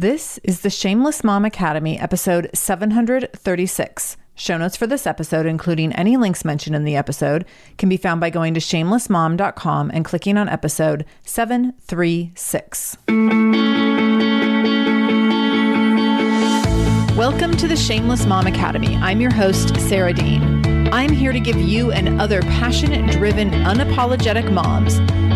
This is the Shameless Mom Academy, episode 736. Show notes for this episode, including any links mentioned in the episode, can be found by going to shamelessmom.com and clicking on episode 736. Welcome to the Shameless Mom Academy. I'm your host, Sarah Dean. I'm here to give you and other passionate, driven, unapologetic moms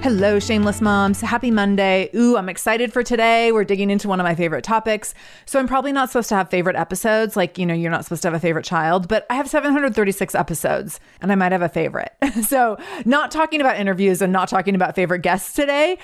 Hello, shameless moms. Happy Monday. Ooh, I'm excited for today. We're digging into one of my favorite topics. So, I'm probably not supposed to have favorite episodes. Like, you know, you're not supposed to have a favorite child, but I have 736 episodes and I might have a favorite. so, not talking about interviews and not talking about favorite guests today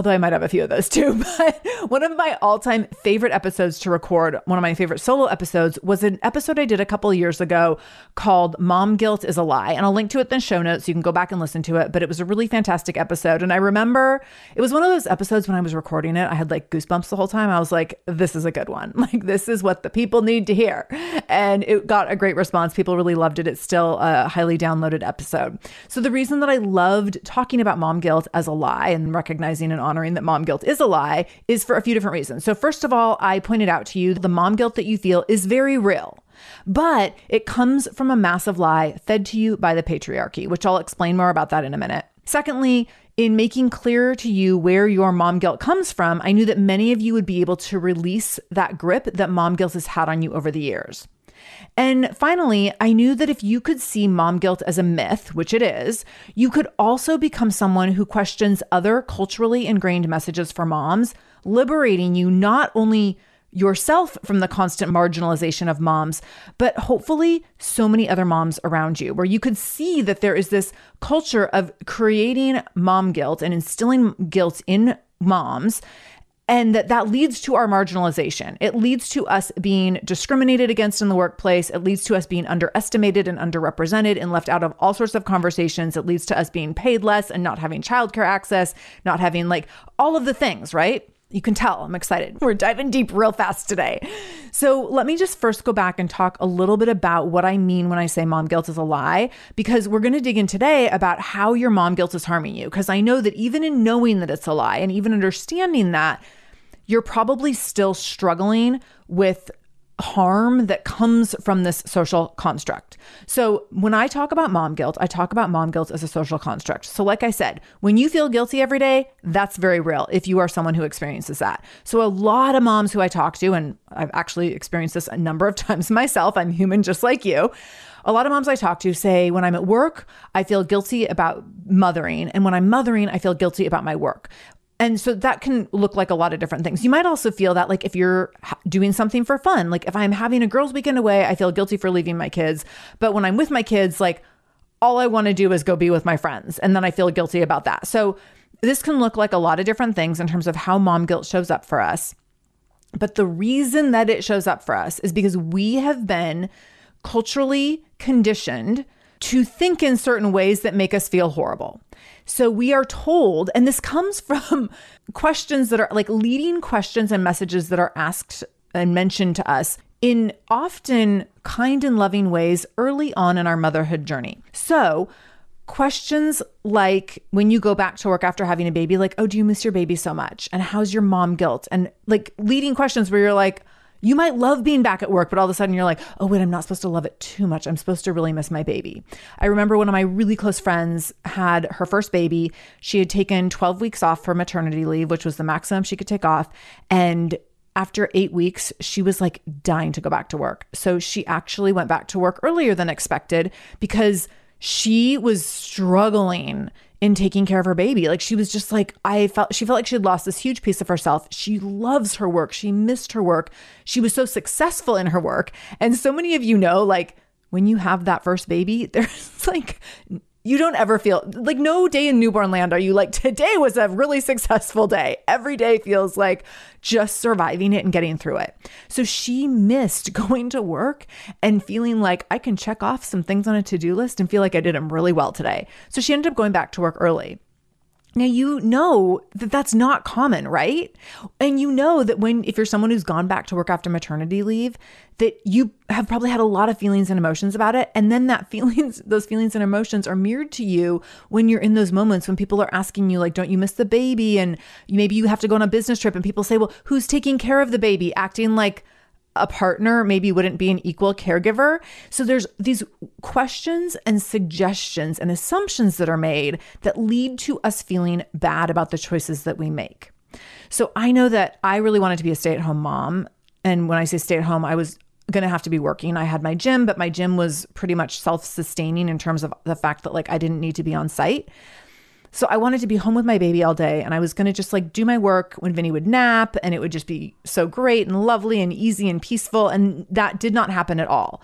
although I might have a few of those too. But one of my all time favorite episodes to record, one of my favorite solo episodes, was an episode I did a couple years ago called Mom Guilt is a Lie. And I'll link to it in the show notes. So you can go back and listen to it. But it was a really fantastic episode. And I remember it was one of those episodes when I was recording it, I had like goosebumps the whole time. I was like, this is a good one. Like, this is what the people need to hear. And it got a great response. People really loved it. It's still a highly downloaded episode. So the reason that I loved talking about mom guilt as a lie and recognizing and honoring that mom guilt is a lie is for a few different reasons. So, first of all, I pointed out to you the mom guilt that you feel is very real. But it comes from a massive lie fed to you by the patriarchy, which I'll explain more about that in a minute. Secondly, in making clear to you where your mom guilt comes from, I knew that many of you would be able to release that grip that mom guilt has had on you over the years. And finally, I knew that if you could see mom guilt as a myth, which it is, you could also become someone who questions other culturally ingrained messages for moms, liberating you not only yourself from the constant marginalization of moms, but hopefully so many other moms around you, where you could see that there is this culture of creating mom guilt and instilling guilt in moms and that that leads to our marginalization. It leads to us being discriminated against in the workplace. It leads to us being underestimated and underrepresented and left out of all sorts of conversations. It leads to us being paid less and not having childcare access, not having like all of the things, right? You can tell I'm excited. We're diving deep real fast today. So, let me just first go back and talk a little bit about what I mean when I say mom guilt is a lie, because we're going to dig in today about how your mom guilt is harming you. Because I know that even in knowing that it's a lie and even understanding that, you're probably still struggling with harm that comes from this social construct. So, when I talk about mom guilt, I talk about mom guilt as a social construct. So, like I said, when you feel guilty every day, that's very real if you are someone who experiences that. So, a lot of moms who I talk to, and I've actually experienced this a number of times myself, I'm human just like you. A lot of moms I talk to say, when I'm at work, I feel guilty about mothering. And when I'm mothering, I feel guilty about my work And so that can look like a lot of different things. You might also feel that, like, if you're doing something for fun, like if I'm having a girls' weekend away, I feel guilty for leaving my kids. But when I'm with my kids, like, all I want to do is go be with my friends. And then I feel guilty about that. So this can look like a lot of different things in terms of how mom guilt shows up for us. But the reason that it shows up for us is because we have been culturally conditioned to think in certain ways that make us feel horrible. So we are told, and this comes from questions that are like leading questions and messages that are asked and mentioned to us in often kind and loving ways early on in our motherhood journey. So, questions like when you go back to work after having a baby, like, oh, do you miss your baby so much? And how's your mom guilt? And like leading questions where you're like, you might love being back at work, but all of a sudden you're like, oh, wait, I'm not supposed to love it too much. I'm supposed to really miss my baby. I remember one of my really close friends had her first baby. She had taken 12 weeks off for maternity leave, which was the maximum she could take off. And after eight weeks, she was like dying to go back to work. So she actually went back to work earlier than expected because she was struggling in taking care of her baby. Like she was just like, I felt, she felt like she had lost this huge piece of herself. She loves her work. She missed her work. She was so successful in her work. And so many of you know, like, when you have that first baby, there's like you don't ever feel like no day in newborn land are you like today was a really successful day. Every day feels like just surviving it and getting through it. So she missed going to work and feeling like i can check off some things on a to-do list and feel like i did them really well today. So she ended up going back to work early now, you know that that's not common, right? And you know that when, if you're someone who's gone back to work after maternity leave, that you have probably had a lot of feelings and emotions about it. And then that feelings, those feelings and emotions are mirrored to you when you're in those moments when people are asking you, like, don't you miss the baby? And maybe you have to go on a business trip and people say, well, who's taking care of the baby? Acting like, a partner maybe wouldn't be an equal caregiver. So there's these questions and suggestions and assumptions that are made that lead to us feeling bad about the choices that we make. So I know that I really wanted to be a stay-at-home mom, and when I say stay at home, I was going to have to be working. I had my gym, but my gym was pretty much self-sustaining in terms of the fact that like I didn't need to be on site. So I wanted to be home with my baby all day and I was going to just like do my work when Vinny would nap and it would just be so great and lovely and easy and peaceful. And that did not happen at all.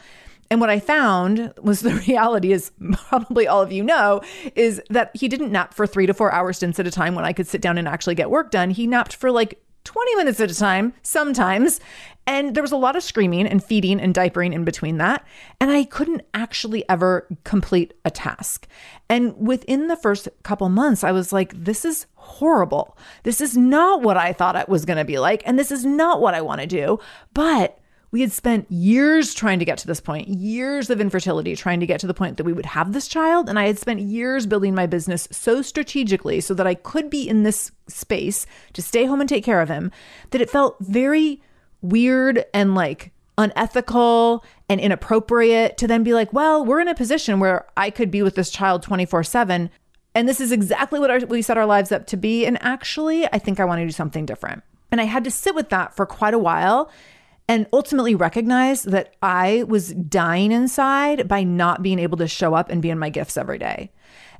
And what I found was the reality is probably all of you know is that he didn't nap for three to four hour stints at a time when I could sit down and actually get work done. He napped for like 20 minutes at a time, sometimes. And there was a lot of screaming and feeding and diapering in between that. And I couldn't actually ever complete a task. And within the first couple months, I was like, this is horrible. This is not what I thought it was going to be like. And this is not what I want to do. But we had spent years trying to get to this point, years of infertility trying to get to the point that we would have this child. And I had spent years building my business so strategically so that I could be in this space to stay home and take care of him that it felt very weird and like unethical and inappropriate to then be like, well, we're in a position where I could be with this child 24 7. And this is exactly what our, we set our lives up to be. And actually, I think I want to do something different. And I had to sit with that for quite a while and ultimately recognize that I was dying inside by not being able to show up and be in my gifts every day.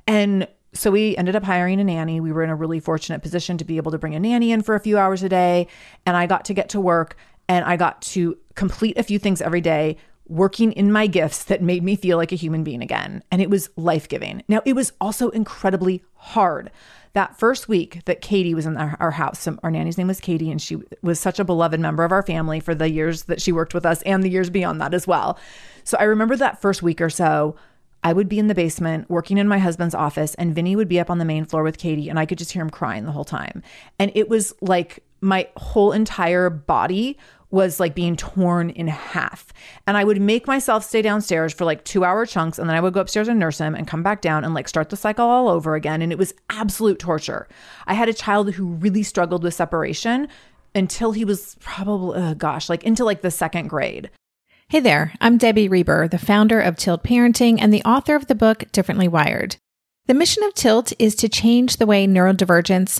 And so we ended up hiring a nanny. We were in a really fortunate position to be able to bring a nanny in for a few hours a day. And I got to get to work and I got to complete a few things every day, working in my gifts that made me feel like a human being again. And it was life giving. Now, it was also incredibly hard. That first week that Katie was in our, house, our nanny's name was Katie, and she was such a beloved member of our family for the years that she worked with us and the years beyond that as well. So I remember that first week or so, I would be in the basement working in my husband's office, and Vinny would be up on the main floor with Katie, and I could just hear him crying the whole time. And it was like my whole entire body was like being torn in half. And I would make myself stay downstairs for like two hour chunks. And then I would go upstairs and nurse him and come back down and like start the cycle all over again. And it was absolute torture. I had a child who really struggled with separation until he was probably, oh gosh, like into like the second grade. Hey there, I'm Debbie Reber, the founder of Tilt Parenting and the author of the book Differently Wired. The mission of Tilt is to change the way neurodivergence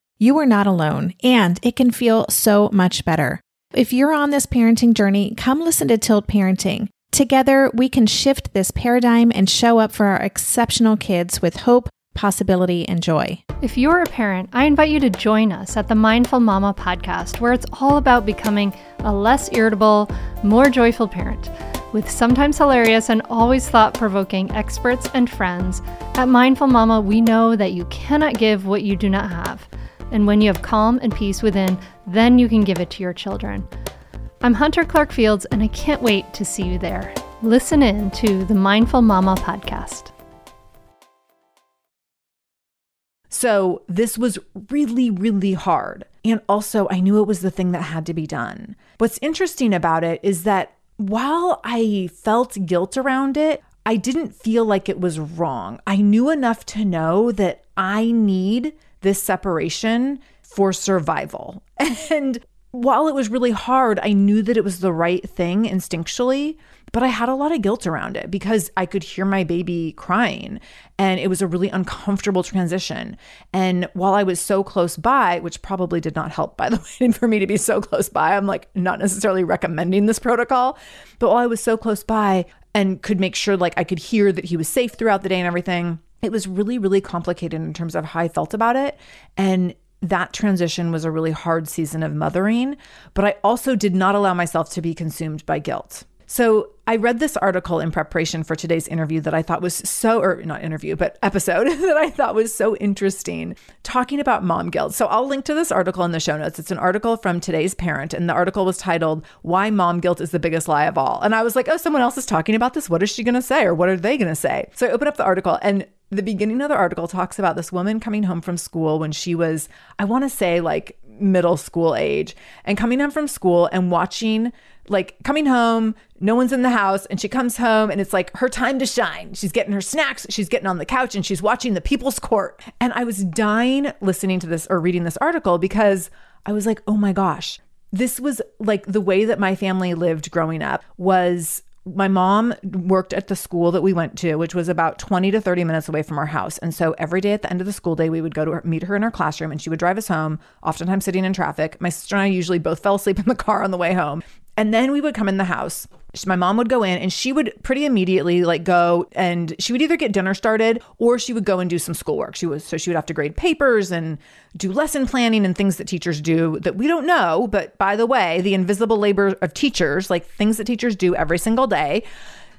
you are not alone, and it can feel so much better. If you're on this parenting journey, come listen to Tilt Parenting. Together, we can shift this paradigm and show up for our exceptional kids with hope, possibility, and joy. If you're a parent, I invite you to join us at the Mindful Mama podcast, where it's all about becoming a less irritable, more joyful parent. With sometimes hilarious and always thought provoking experts and friends, at Mindful Mama, we know that you cannot give what you do not have. And when you have calm and peace within, then you can give it to your children. I'm Hunter Clarke-Fields, and I can't wait to see you there. Listen in to the Mindful Mama podcast. So, this was really, really hard. And also, I knew it was the thing that had to be done. What's interesting about it is that while I felt guilt around it, I didn't feel like it was wrong. I knew enough to know that I need this separation for survival. And while it was really hard, I knew that it was the right thing instinctually, but I had a lot of guilt around it because I could hear my baby crying and it was a really uncomfortable transition. And while I was so close by, which probably did not help, by the way, for me to be so close by, I'm like not necessarily recommending this protocol, but while I was so close by and could make sure like I could hear that he was safe throughout the day and everything, it was really, really complicated in terms of how I felt about it. And that transition was a really hard season of mothering, but I also did not allow myself to be consumed by guilt. So I read this article in preparation for today's interview that I thought was so, or not interview, but episode that I thought was so interesting, talking about mom guilt. So I'll link to this article in the show notes. It's an article from today's parent, and the article was titled, Why Mom Guilt is the Biggest Lie of All. And I was like, oh, someone else is talking about this. What is she going to say? Or what are they going to say? So I open up the article, and the beginning of the article talks about this woman coming home from school when she was, I want to say, like middle school age, and coming home from school and watching, like, coming home, no one's in the house, and she comes home and it's like her time to shine. She's getting her snacks, she's getting on the couch, and she's watching the People's Court. And I was dying listening to this or reading this article because I was like, oh my gosh, this was like the way that my family lived growing up was my mom worked at the school that we went to, which was about 20 to 30 minutes away from our house. And so every day at the end of the school day, we would go to her, meet her in her classroom and she would drive us home, oftentimes sitting in traffic. My sister and I usually both fell asleep in the car on the way home. And then we would come in the house my mom would go in and she would pretty immediately like go and she would either get dinner started or she would go and do some schoolwork. She was so she would have to grade papers and do lesson planning and things that teachers do that we don't know, but by the way, the invisible labor of teachers, like things that teachers do every single day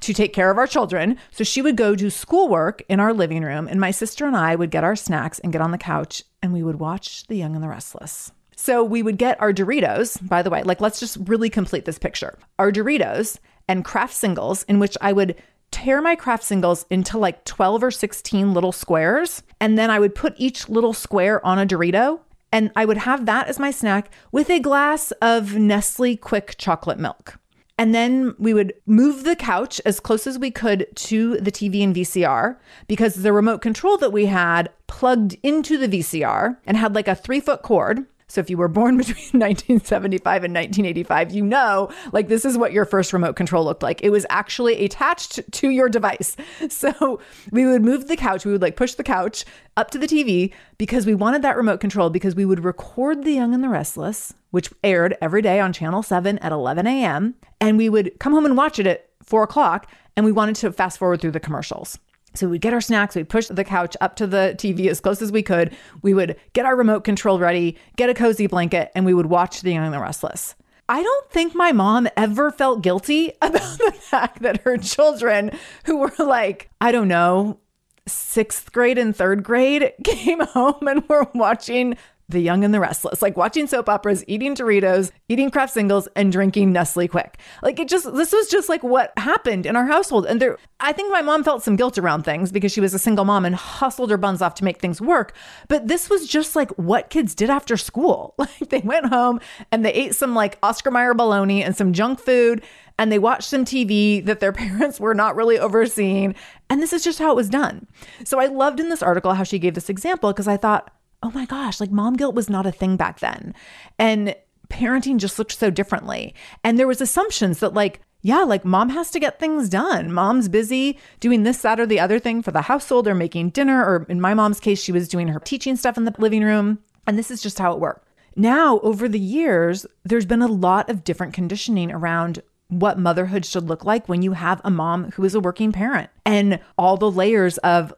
to take care of our children. So she would go do schoolwork in our living room and my sister and I would get our snacks and get on the couch and we would watch The Young and the Restless. So we would get our Doritos, by the way, like let's just really complete this picture. Our Doritos and Kraft singles, in which I would tear my Kraft singles into like 12 or 16 little squares. And then I would put each little square on a Dorito. And I would have that as my snack with a glass of Nestle Quik chocolate milk. And then we would move the couch as close as we could to the TV and VCR because the remote control that we had plugged into the VCR and had like a three foot cord. So if you were born between 1975 and 1985, you know, like this is what your first remote control looked like. It was actually attached to your device. So we would move the couch, we would like push the couch up to the TV because we wanted that remote control because we would record The Young and the Restless, which aired every day on Channel 7 at 11 a.m. And we would come home and watch it at four o'clock. And we wanted to fast forward through the commercials. So we'd get our snacks, we'd push the couch up to the TV as close as we could. We would get our remote control ready, get a cozy blanket, and we would watch The Young and the Restless. I don't think my mom ever felt guilty about the fact that her children, who were like, I don't know, sixth grade and third grade, came home and were watching the Young and the Restless, like watching soap operas, eating Doritos, eating Kraft singles, and drinking Nestle Quik. Like it just, this was just like what happened in our household. And there, I think my mom felt some guilt around things because she was a single mom and hustled her buns off to make things work. But this was just like what kids did after school. Like they went home and they ate some like Oscar Mayer bologna and some junk food and they watched some TV that their parents were not really overseeing. And this is just how it was done. So I loved in this article how she gave this example because I thought, oh my gosh, like mom guilt was not a thing back then. And parenting just looked so differently. And there was assumptions that like, yeah, like mom has to get things done. Mom's busy doing this, that, or the other thing for the household or making dinner. Or in my mom's case, she was doing her teaching stuff in the living room. And this is just how it worked. Now, over the years, there's been a lot of different conditioning around what motherhood should look like when you have a mom who is a working parent and all the layers of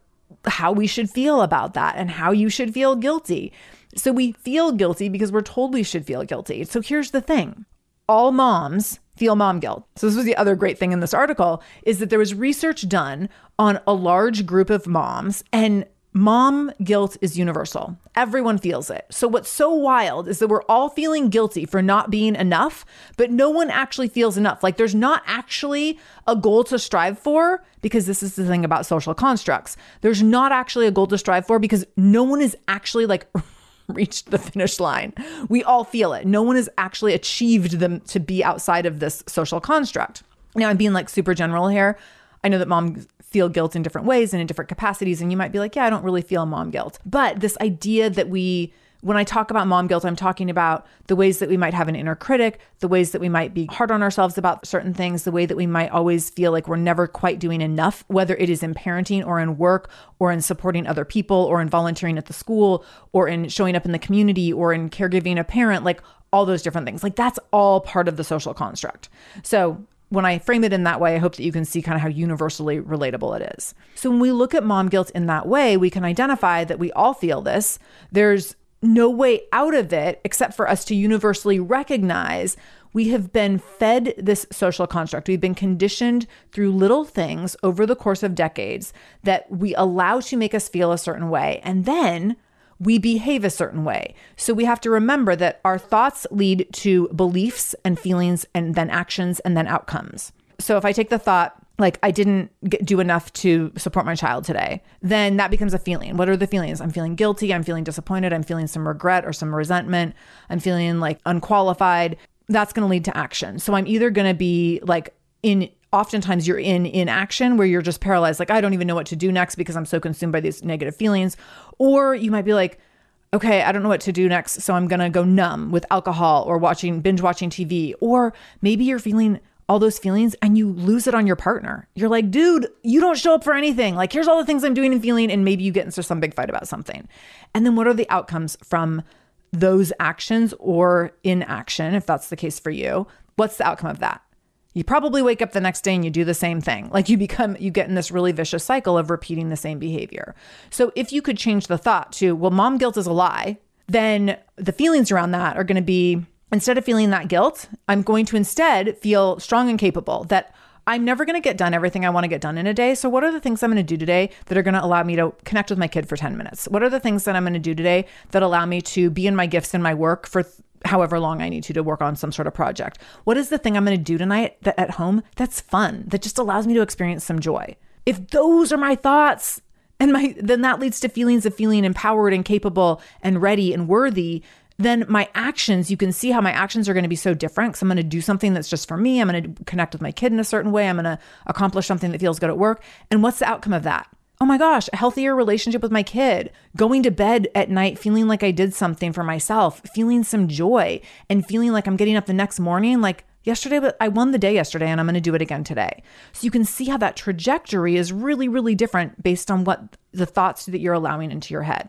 how we should feel about that and how you should feel guilty. So we feel guilty because we're told we should feel guilty. So here's the thing. All moms feel mom guilt. So this was the other great thing in this article is that there was research done on a large group of moms and Mom guilt is universal. Everyone feels it. So, what's so wild is that we're all feeling guilty for not being enough, but no one actually feels enough. Like, there's not actually a goal to strive for because this is the thing about social constructs. There's not actually a goal to strive for because no one is actually like reached the finish line. We all feel it. No one has actually achieved them to be outside of this social construct. Now, I'm being like super general here. I know that mom feel guilt in different ways and in different capacities. And you might be like, yeah, I don't really feel mom guilt. But this idea that we, when I talk about mom guilt, I'm talking about the ways that we might have an inner critic, the ways that we might be hard on ourselves about certain things, the way that we might always feel like we're never quite doing enough, whether it is in parenting or in work or in supporting other people or in volunteering at the school or in showing up in the community or in caregiving a parent, like all those different things. Like that's all part of the social construct. So when I frame it in that way, I hope that you can see kind of how universally relatable it is. So when we look at mom guilt in that way, we can identify that we all feel this. There's no way out of it except for us to universally recognize we have been fed this social construct. We've been conditioned through little things over the course of decades that we allow to make us feel a certain way. And then we behave a certain way. So we have to remember that our thoughts lead to beliefs and feelings and then actions and then outcomes. So if I take the thought, like I didn't get, do enough to support my child today, then that becomes a feeling. What are the feelings? I'm feeling guilty. I'm feeling disappointed. I'm feeling some regret or some resentment. I'm feeling like unqualified. That's going to lead to action. So I'm either going to be like in oftentimes you're in inaction where you're just paralyzed like i don't even know what to do next because i'm so consumed by these negative feelings. Or you might be like okay i don't know what to do next so i'm going to go numb with alcohol or watching binge watching tv or maybe you're feeling all those feelings and you lose it on your partner. You're like dude you don't show up for anything. Like here's all the things i'm doing and feeling and maybe you get into some big fight about something. And then what are the outcomes from those actions or inaction if that's the case for you? What's the outcome of that you probably wake up the next day and you do the same thing. Like you become, you get in this really vicious cycle of repeating the same behavior. So if you could change the thought to, well, mom guilt is a lie, then the feelings around that are going to be instead of feeling that guilt, I'm going to instead feel strong and capable that I'm never going to get done everything I want to get done in a day. So, what are the things I'm going to do today that are going to allow me to connect with my kid for 10 minutes? What are the things that I'm going to do today that allow me to be in my gifts and my work for however long I need to to work on some sort of project. What is the thing I'm going to do tonight that at home that's fun, that just allows me to experience some joy? If those are my thoughts, and my then that leads to feelings of feeling empowered and capable and ready and worthy then my actions, you can see how my actions are going to be so different because I'm going to do something that's just for me. I'm going to connect with my kid in a certain way. I'm going to accomplish something that feels good at work. And what's the outcome of that? Oh my gosh, a healthier relationship with my kid, going to bed at night feeling like I did something for myself, feeling some joy, and feeling like I'm getting up the next morning like, yesterday, but I won the day yesterday and I'm going to do it again today. So you can see how that trajectory is really, really different based on what the thoughts that you're allowing into your head.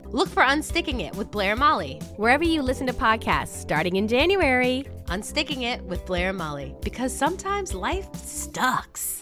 Look for Unsticking It with Blair and Molly. Wherever you listen to podcasts, starting in January. Unsticking It with Blair and Molly, because sometimes life sucks.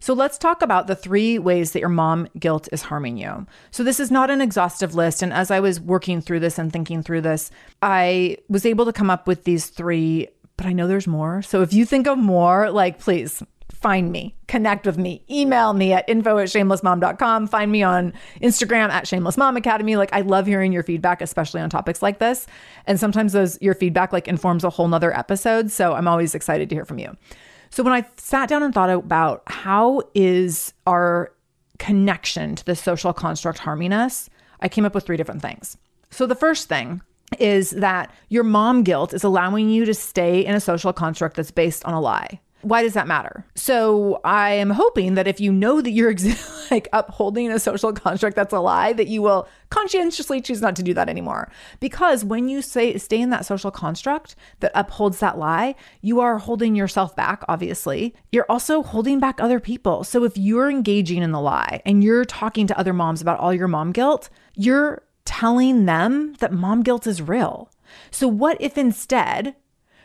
So let's talk about the three ways that your mom guilt is harming you. So this is not an exhaustive list. And as I was working through this and thinking through this, I was able to come up with these three, but I know there's more. So if you think of more, like please find me, connect with me, email me at info at shamelessmom.com, find me on Instagram at shameless mom academy. Like I love hearing your feedback, especially on topics like this. And sometimes those your feedback like informs a whole nother episode. So I'm always excited to hear from you. So when I sat down and thought about how is our connection to the social construct harming us, I came up with three different things. So the first thing is that your mom guilt is allowing you to stay in a social construct that's based on a lie. Why does that matter? So I am hoping that if you know that you're ex- like upholding a social construct that's a lie, that you will conscientiously choose not to do that anymore. Because when you say stay in that social construct that upholds that lie, you are holding yourself back, obviously. You're also holding back other people. So if you're engaging in the lie and you're talking to other moms about all your mom guilt, you're telling them that mom guilt is real. So what if instead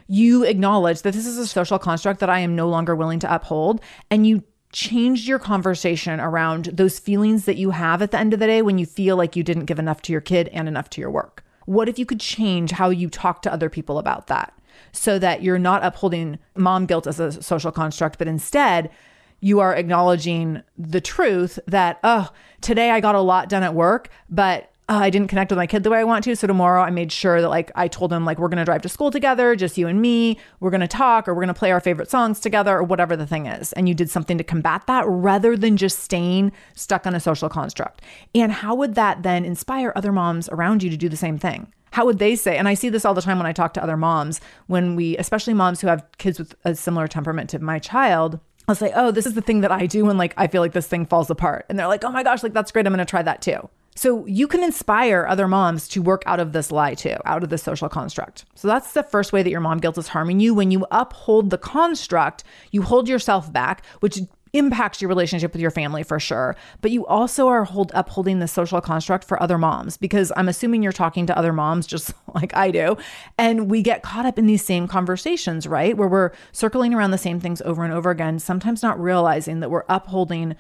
you acknowledge that this is a social construct that I am no longer willing to uphold, and you changed your conversation around those feelings that you have at the end of the day when you feel like you didn't give enough to your kid and enough to your work. What if you could change how you talk to other people about that so that you're not upholding mom guilt as a social construct, but instead, you are acknowledging the truth that, oh, today I got a lot done at work, but uh, I didn't connect with my kid the way I want to. So tomorrow I made sure that like I told him like we're gonna drive to school together, just you and me. We're gonna talk or we're gonna play our favorite songs together or whatever the thing is. And you did something to combat that rather than just staying stuck on a social construct. And how would that then inspire other moms around you to do the same thing? How would they say? And I see this all the time when I talk to other moms, when we, especially moms who have kids with a similar temperament to my child, I'll say, Oh, this is the thing that I do when like I feel like this thing falls apart. And they're like, Oh my gosh, like that's great. I'm gonna try that too. So you can inspire other moms to work out of this lie too, out of the social construct. So that's the first way that your mom guilt is harming you. When you uphold the construct, you hold yourself back, which impacts your relationship with your family for sure. But you also are hold upholding the social construct for other moms because I'm assuming you're talking to other moms just like I do. And we get caught up in these same conversations, right? Where we're circling around the same things over and over again, sometimes not realizing that we're upholding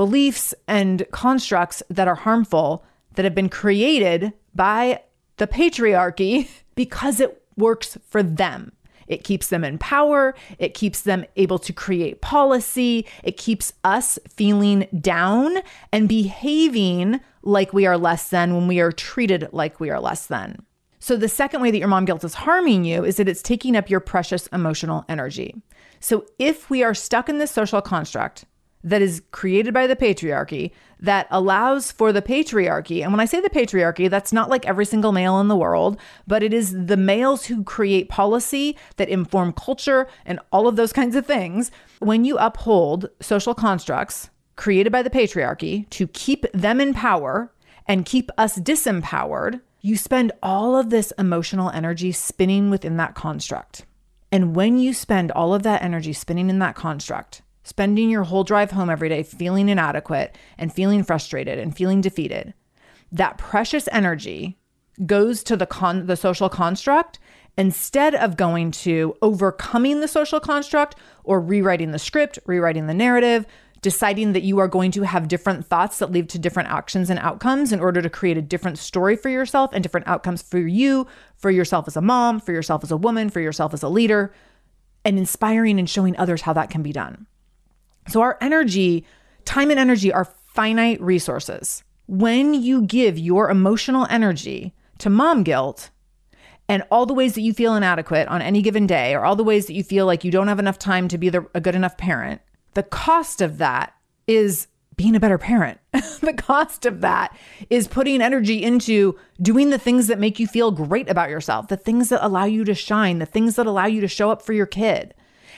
beliefs and constructs that are harmful that have been created by the patriarchy because it works for them. It keeps them in power. It keeps them able to create policy. It keeps us feeling down and behaving like we are less than when we are treated like we are less than. So, the second way that your mom guilt is harming you is that it's taking up your precious emotional energy. So, if we are stuck in this social construct that is created by the patriarchy that allows for the patriarchy. And when I say the patriarchy, that's not like every single male in the world, but it is the males who create policy that inform culture and all of those kinds of things. When you uphold social constructs created by the patriarchy to keep them in power and keep us disempowered, you spend all of this emotional energy spinning within that construct. And when you spend all of that energy spinning in that construct, spending your whole drive home every day feeling inadequate and feeling frustrated and feeling defeated, that precious energy goes to the con- the social construct instead of going to overcoming the social construct or rewriting the script, rewriting the narrative, deciding that you are going to have different thoughts that lead to different actions and outcomes in order to create a different story for yourself and different outcomes for you, for yourself as a mom, for yourself as a woman, for yourself as a leader, and inspiring and showing others how that can be done. So, our energy, time and energy are finite resources. When you give your emotional energy to mom guilt and all the ways that you feel inadequate on any given day, or all the ways that you feel like you don't have enough time to be the, a good enough parent, the cost of that is being a better parent. the cost of that is putting energy into doing the things that make you feel great about yourself, the things that allow you to shine, the things that allow you to show up for your kid.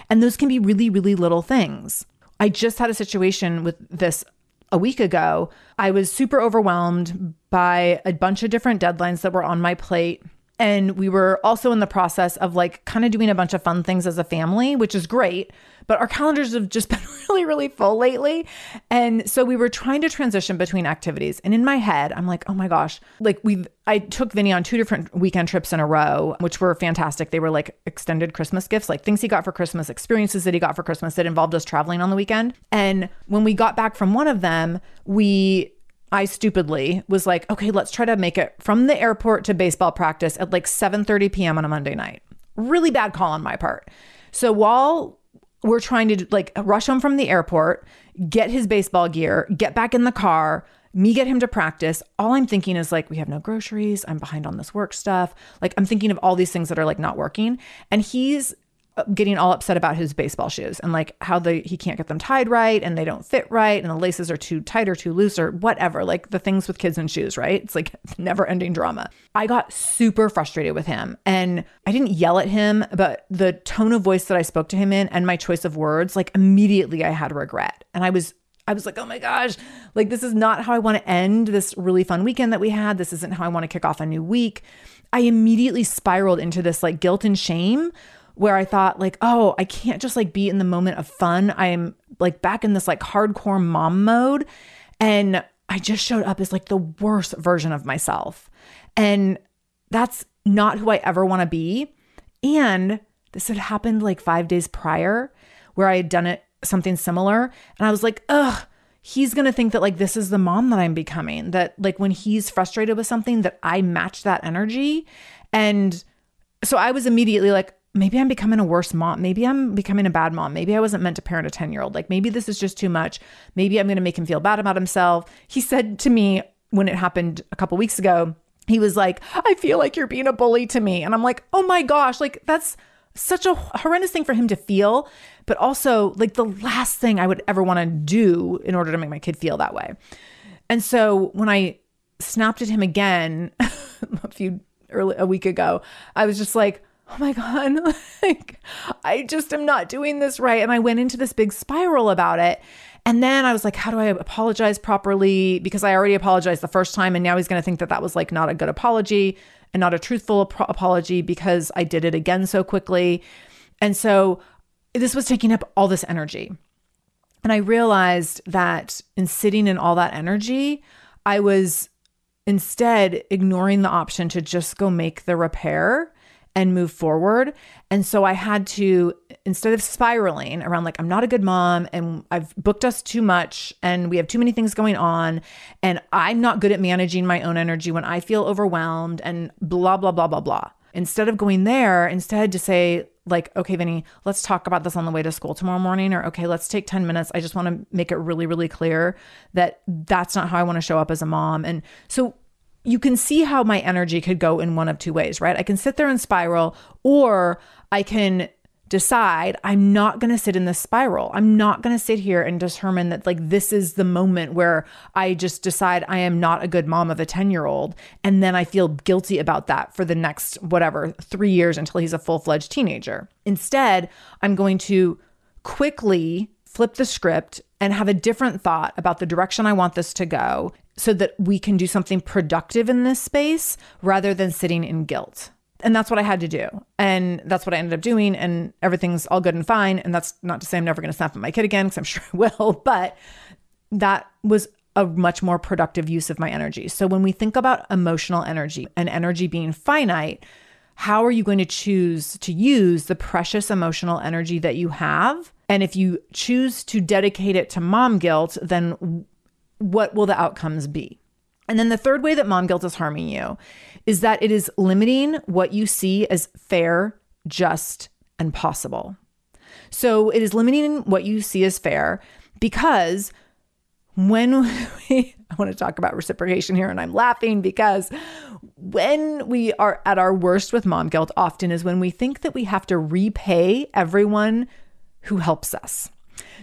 And those can be really, really little things. I just had a situation with this a week ago. I was super overwhelmed by a bunch of different deadlines that were on my plate. And we were also in the process of like kind of doing a bunch of fun things as a family, which is great. But our calendars have just been really, really full lately. And so we were trying to transition between activities. And in my head, I'm like, oh my gosh, like we've, I took Vinny on two different weekend trips in a row, which were fantastic. They were like extended Christmas gifts, like things he got for Christmas, experiences that he got for Christmas that involved us traveling on the weekend. And when we got back from one of them, we I stupidly was like, okay, let's try to make it from the airport to baseball practice at like 7:30 p.m. on a Monday night. Really bad call on my part. So while we're trying to like rush him from the airport, get his baseball gear, get back in the car, me get him to practice. All I'm thinking is like, we have no groceries. I'm behind on this work stuff. Like, I'm thinking of all these things that are like not working. And he's getting all upset about his baseball shoes and like how the he can't get them tied right and they don't fit right and the laces are too tight or too loose or whatever like the things with kids and shoes right it's like never ending drama i got super frustrated with him and i didn't yell at him but the tone of voice that i spoke to him in and my choice of words like immediately i had regret and i was I was like, oh my gosh, like this is not how I want to end this really fun weekend that we had. This isn't how I want to kick off a new week. I immediately spiraled into this like guilt and shame where I thought like, oh, I can't just like be in the moment of fun. I'm like back in this like hardcore mom mode. And I just showed up as like the worst version of myself. And that's not who I ever want to be. And this had happened like five days prior where I had done it something similar. And I was like, ugh, he's going to think that like this is the mom that I'm becoming. That like when he's frustrated with something, that I match that energy. And so I was immediately like, maybe I'm becoming a worse mom. Maybe I'm becoming a bad mom. Maybe I wasn't meant to parent a 10 year old. Like maybe this is just too much. Maybe I'm going to make him feel bad about himself. He said to me when it happened a couple weeks ago, he was like, I feel like you're being a bully to me. And I'm like, oh my gosh, like that's such a horrendous thing for him to feel, but also like the last thing I would ever want to do in order to make my kid feel that way. And so when I snapped at him again a few early a week ago, I was just like, oh my God, like I just am not doing this right. And I went into this big spiral about it. And then I was like, how do I apologize properly? Because I already apologized the first time. And now he's going to think that that was like not a good apology and not a truthful ap- apology because I did it again so quickly. And so this was taking up all this energy. And I realized that in sitting in all that energy, I was instead ignoring the option to just go make the repair and move forward. And so I had to, instead of spiraling around like, I'm not a good mom and I've booked us too much and we have too many things going on and I'm not good at managing my own energy when I feel overwhelmed and blah, blah, blah, blah, blah. Instead of going there, instead to say, like, okay, Vinny, let's talk about this on the way to school tomorrow morning, or okay, let's take 10 minutes. I just want to make it really, really clear that that's not how I want to show up as a mom. And so you can see how my energy could go in one of two ways, right? I can sit there and spiral, or I can decide I'm not going to sit in this spiral. I'm not going to sit here and determine that, like, this is the moment where I just decide I am not a good mom of a 10 year old. And then I feel guilty about that for the next, whatever, three years until he's a full fledged teenager. Instead, I'm going to quickly flip the script and have a different thought about the direction I want this to go so that we can do something productive in this space rather than sitting in guilt. And that's what I had to do. And that's what I ended up doing. And everything's all good and fine. And that's not to say I'm never going to snap at my kid again, because I'm sure I will. But that was a much more productive use of my energy. So when we think about emotional energy and energy being finite, how are you going to choose to use the precious emotional energy that you have? And if you choose to dedicate it to mom guilt, then what will the outcomes be? And then the third way that mom guilt is harming you is that it is limiting what you see as fair, just, and possible. So it is limiting what you see as fair because when we, I want to talk about reciprocation here, and I'm laughing because when we are at our worst with mom guilt, often is when we think that we have to repay everyone who helps us.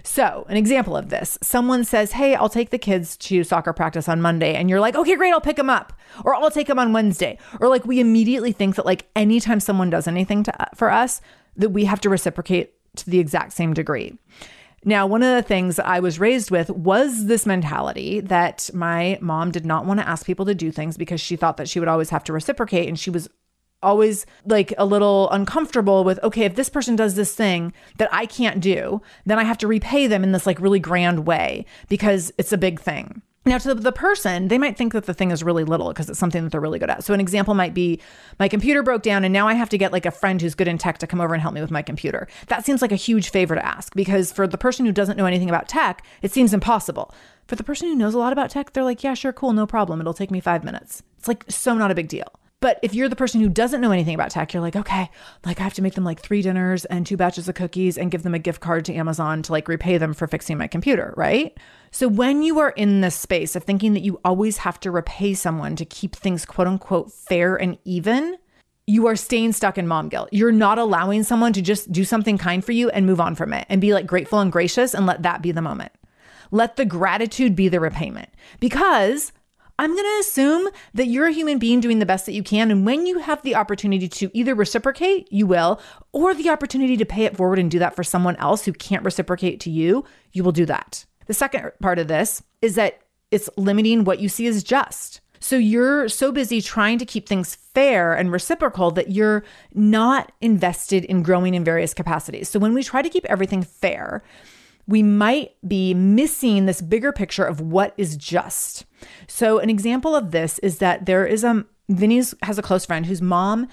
So, an example of this someone says, Hey, I'll take the kids to soccer practice on Monday. And you're like, Okay, great, I'll pick them up. Or I'll take them on Wednesday. Or like, we immediately think that, like, anytime someone does anything to, uh, for us, that we have to reciprocate to the exact same degree. Now, one of the things I was raised with was this mentality that my mom did not want to ask people to do things because she thought that she would always have to reciprocate. And she was always like a little uncomfortable with okay if this person does this thing that I can't do then I have to repay them in this like really grand way because it's a big thing. Now, to the person, they might think that the thing is really little because it's something that they're really good at. So, an example might be my computer broke down and now I have to get like a friend who's good in tech to come over and help me with my computer. That seems like a huge favor to ask because for the person who doesn't know anything about tech, it seems impossible. For the person who knows a lot about tech, they're like, yeah, sure, cool, no problem. It'll take me five minutes. It's like so not a big deal. But if you're the person who doesn't know anything about tech, you're like, okay, like I have to make them like three dinners and two batches of cookies and give them a gift card to Amazon to like repay them for fixing my computer, right? So when you are in this space of thinking that you always have to repay someone to keep things quote unquote fair and even, you are staying stuck in mom guilt. You're not allowing someone to just do something kind for you and move on from it and be like grateful and gracious and let that be the moment. Let the gratitude be the repayment because I'm going to assume that you're a human being doing the best that you can. And when you have the opportunity to either reciprocate, you will, or the opportunity to pay it forward and do that for someone else who can't reciprocate to you, you will do that. The second part of this is that it's limiting what you see as just. So you're so busy trying to keep things fair and reciprocal that you're not invested in growing in various capacities. So when we try to keep everything fair, we might be missing this bigger picture of what is just. So, an example of this is that there is a Vinny's has a close friend whose mom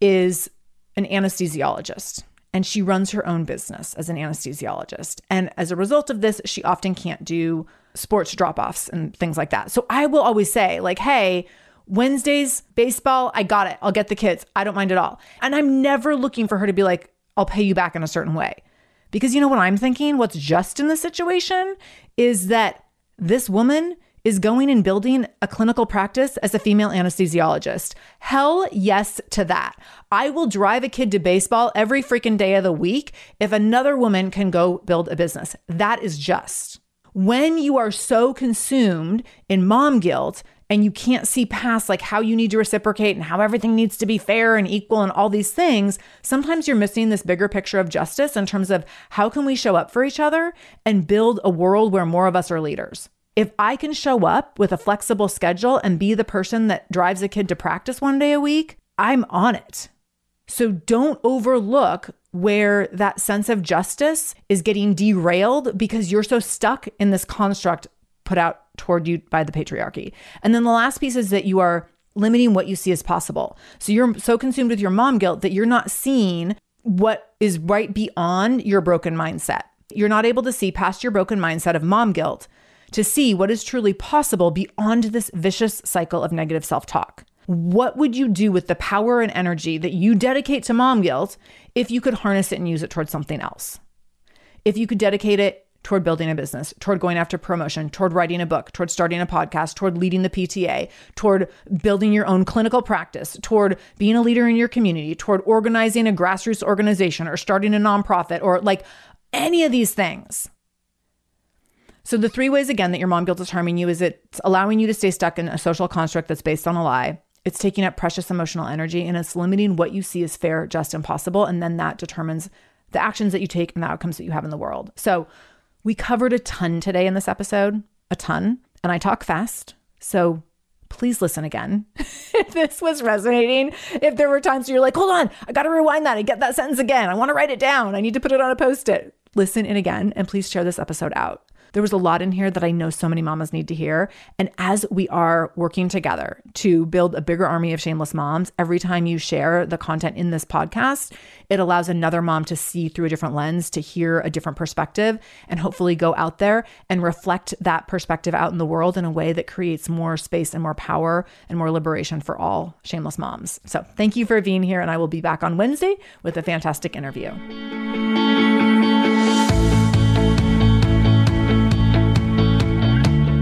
is an anesthesiologist and she runs her own business as an anesthesiologist. And as a result of this, she often can't do sports drop offs and things like that. So, I will always say, like, hey, Wednesdays, baseball, I got it. I'll get the kids. I don't mind at all. And I'm never looking for her to be like, I'll pay you back in a certain way. Because you know what I'm thinking? What's just in the situation is that this woman is going and building a clinical practice as a female anesthesiologist. Hell yes to that. I will drive a kid to baseball every freaking day of the week if another woman can go build a business. That is just. When you are so consumed in mom guilt and you can't see past like how you need to reciprocate and how everything needs to be fair and equal and all these things, sometimes you're missing this bigger picture of justice in terms of how can we show up for each other and build a world where more of us are leaders. If I can show up with a flexible schedule and be the person that drives a kid to practice one day a week, I'm on it. So don't overlook where that sense of justice is getting derailed because you're so stuck in this construct put out toward you by the patriarchy. And then the last piece is that you are limiting what you see as possible. So you're so consumed with your mom guilt that you're not seeing what is right beyond your broken mindset. You're not able to see past your broken mindset of mom guilt to see what is truly possible beyond this vicious cycle of negative self talk. What would you do with the power and energy that you dedicate to mom guilt if you could harness it and use it towards something else? If you could dedicate it toward building a business, toward going after promotion, toward writing a book, toward starting a podcast, toward leading the PTA, toward building your own clinical practice, toward being a leader in your community, toward organizing a grassroots organization or starting a nonprofit or like any of these things. So, the three ways again that your mom guilt is harming you is it's allowing you to stay stuck in a social construct that's based on a lie. It's taking up precious emotional energy and it's limiting what you see as fair, just, and possible. And then that determines the actions that you take and the outcomes that you have in the world. So, we covered a ton today in this episode, a ton, and I talk fast. So, please listen again. if this was resonating, if there were times you're like, hold on, I got to rewind that and get that sentence again. I want to write it down. I need to put it on a post it. Listen in again and please share this episode out. There was a lot in here that I know so many mamas need to hear. And as we are working together to build a bigger army of shameless moms, every time you share the content in this podcast, it allows another mom to see through a different lens, to hear a different perspective, and hopefully go out there and reflect that perspective out in the world in a way that creates more space and more power and more liberation for all shameless moms. So thank you for being here. And I will be back on Wednesday with a fantastic interview.